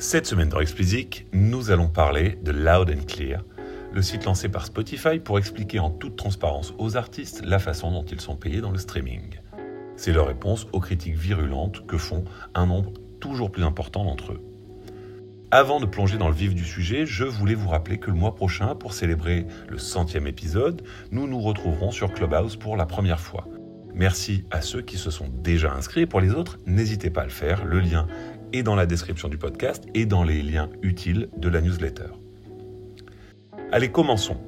Cette semaine dans Explicit, nous allons parler de Loud and Clear, le site lancé par Spotify pour expliquer en toute transparence aux artistes la façon dont ils sont payés dans le streaming. C'est leur réponse aux critiques virulentes que font un nombre toujours plus important d'entre eux. Avant de plonger dans le vif du sujet, je voulais vous rappeler que le mois prochain, pour célébrer le centième épisode, nous nous retrouverons sur Clubhouse pour la première fois. Merci à ceux qui se sont déjà inscrits. Pour les autres, n'hésitez pas à le faire. Le lien est dans la description du podcast et dans les liens utiles de la newsletter. Allez, commençons.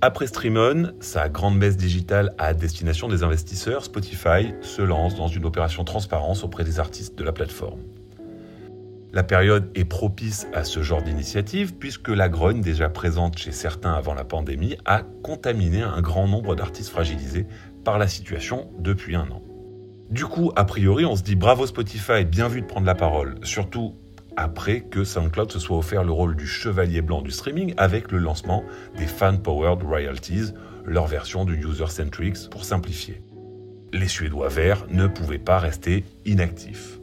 Après Streamon, sa grande messe digitale à destination des investisseurs, Spotify se lance dans une opération transparence auprès des artistes de la plateforme. La période est propice à ce genre d'initiative puisque la grogne déjà présente chez certains avant la pandémie a contaminé un grand nombre d'artistes fragilisés par la situation depuis un an. Du coup, a priori, on se dit bravo Spotify, bien vu de prendre la parole, surtout après que SoundCloud se soit offert le rôle du chevalier blanc du streaming avec le lancement des Fan-Powered Royalties, leur version du User Centrics pour simplifier. Les Suédois verts ne pouvaient pas rester inactifs.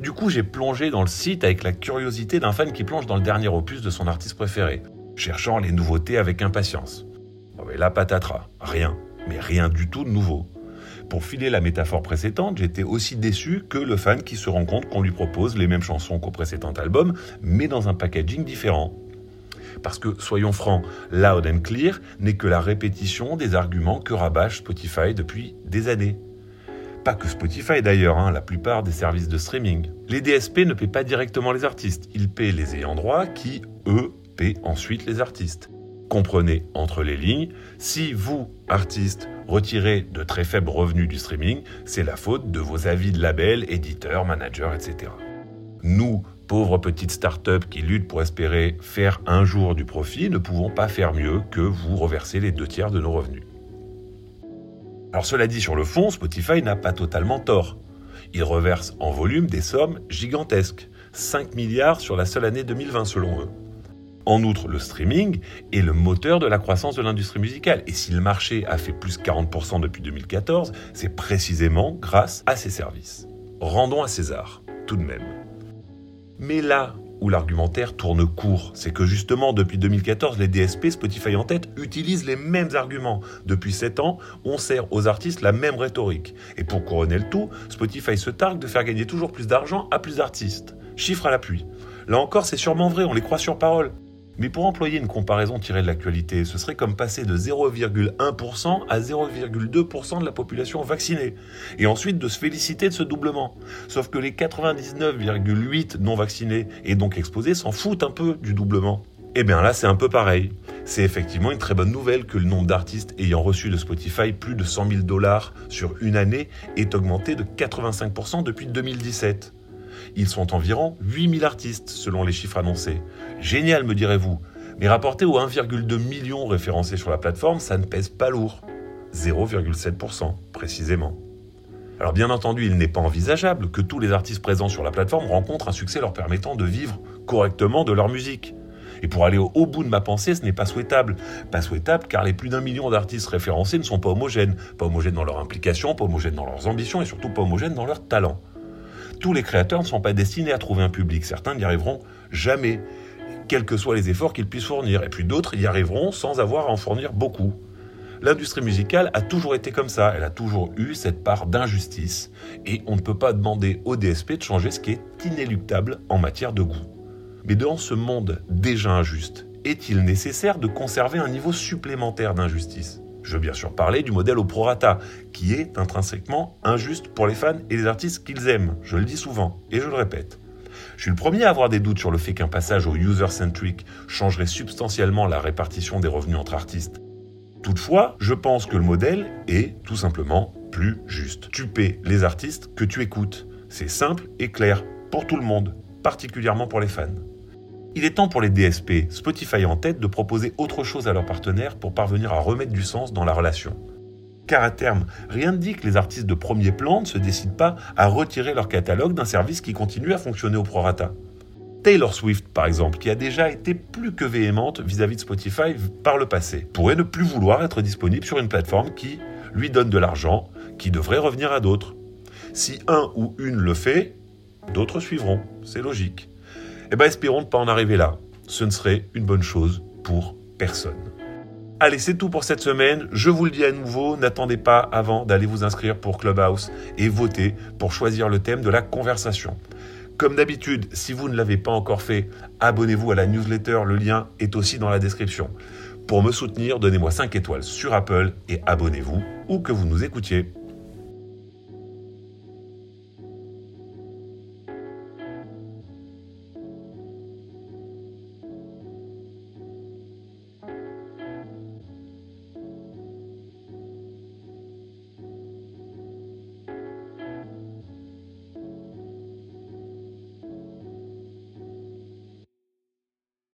Du coup, j'ai plongé dans le site avec la curiosité d'un fan qui plonge dans le dernier opus de son artiste préféré, cherchant les nouveautés avec impatience. Oh, mais là, patatras, rien, mais rien du tout de nouveau. Pour filer la métaphore précédente, j'étais aussi déçu que le fan qui se rend compte qu'on lui propose les mêmes chansons qu'au précédent album, mais dans un packaging différent. Parce que, soyons francs, Loud and Clear n'est que la répétition des arguments que rabâche Spotify depuis des années. Pas que Spotify d'ailleurs, hein, la plupart des services de streaming. Les DSP ne paient pas directement les artistes, ils paient les ayants droit qui, eux, paient ensuite les artistes. Comprenez entre les lignes, si vous, artistes, retirez de très faibles revenus du streaming, c'est la faute de vos avis de labels, éditeurs, managers, etc. Nous, pauvres petites startups qui luttent pour espérer faire un jour du profit, ne pouvons pas faire mieux que vous reverser les deux tiers de nos revenus. Alors cela dit, sur le fond, Spotify n'a pas totalement tort. Il reverse en volume des sommes gigantesques, 5 milliards sur la seule année 2020 selon eux. En outre, le streaming est le moteur de la croissance de l'industrie musicale. Et si le marché a fait plus 40% depuis 2014, c'est précisément grâce à ces services. Rendons à César, tout de même. Mais là où l'argumentaire tourne court, c'est que justement depuis 2014, les DSP, Spotify en tête, utilisent les mêmes arguments. Depuis 7 ans, on sert aux artistes la même rhétorique. Et pour couronner le tout, Spotify se targue de faire gagner toujours plus d'argent à plus d'artistes. Chiffre à l'appui. Là encore, c'est sûrement vrai, on les croit sur parole. Mais pour employer une comparaison tirée de l'actualité, ce serait comme passer de 0,1% à 0,2% de la population vaccinée, et ensuite de se féliciter de ce doublement. Sauf que les 99,8 non vaccinés et donc exposés s'en foutent un peu du doublement. Eh bien là, c'est un peu pareil. C'est effectivement une très bonne nouvelle que le nombre d'artistes ayant reçu de Spotify plus de 100 000 dollars sur une année ait augmenté de 85% depuis 2017. Ils sont environ 8000 artistes selon les chiffres annoncés. Génial, me direz-vous. Mais rapporté aux 1,2 million référencés sur la plateforme, ça ne pèse pas lourd. 0,7% précisément. Alors bien entendu, il n'est pas envisageable que tous les artistes présents sur la plateforme rencontrent un succès leur permettant de vivre correctement de leur musique. Et pour aller au, bout de ma pensée, ce n'est pas souhaitable. Pas souhaitable car les plus d'un million d'artistes référencés ne sont pas homogènes. Pas homogènes dans leur implication, pas homogènes dans leurs ambitions et surtout pas homogènes dans leur talent tous les créateurs ne sont pas destinés à trouver un public. Certains n'y arriveront jamais, quels que soient les efforts qu'ils puissent fournir. Et puis d'autres y arriveront sans avoir à en fournir beaucoup. L'industrie musicale a toujours été comme ça, elle a toujours eu cette part d'injustice, et on ne peut pas demander au DSP de changer ce qui est inéluctable en matière de goût. Mais dans ce monde déjà injuste, est-il nécessaire de conserver un niveau supplémentaire d'injustice? Je veux bien sûr parler du modèle au prorata, qui est intrinsèquement injuste pour les fans et les artistes qu'ils aiment. Je le dis souvent, et je le répète. Je suis le premier à avoir des doutes sur le fait qu'un passage au user-centric changerait substantiellement la répartition des revenus entre artistes. Toutefois, je pense que le modèle est tout simplement plus juste. Tu paies les artistes que tu écoutes. C'est simple et clair pour tout le monde, particulièrement pour les fans. Il est temps pour les DSP, Spotify en tête, de proposer autre chose à leurs partenaires pour parvenir à remettre du sens dans la relation. Car à terme, rien ne dit que les artistes de premier plan ne se décident pas à retirer leur catalogue d'un service qui continue à fonctionner au prorata. Taylor Swift, par exemple, qui a déjà été plus que véhémente vis-à-vis de Spotify par le passé, pourrait ne plus vouloir être disponible sur une plateforme qui lui donne de l'argent, qui devrait revenir à d'autres. Si un ou une le fait, d'autres suivront, c'est logique. Eh bien, espérons ne pas en arriver là. Ce ne serait une bonne chose pour personne. Allez, c'est tout pour cette semaine. Je vous le dis à nouveau, n'attendez pas avant d'aller vous inscrire pour Clubhouse et voter pour choisir le thème de la conversation. Comme d'habitude, si vous ne l'avez pas encore fait, abonnez-vous à la newsletter, le lien est aussi dans la description. Pour me soutenir, donnez-moi 5 étoiles sur Apple et abonnez-vous où que vous nous écoutiez.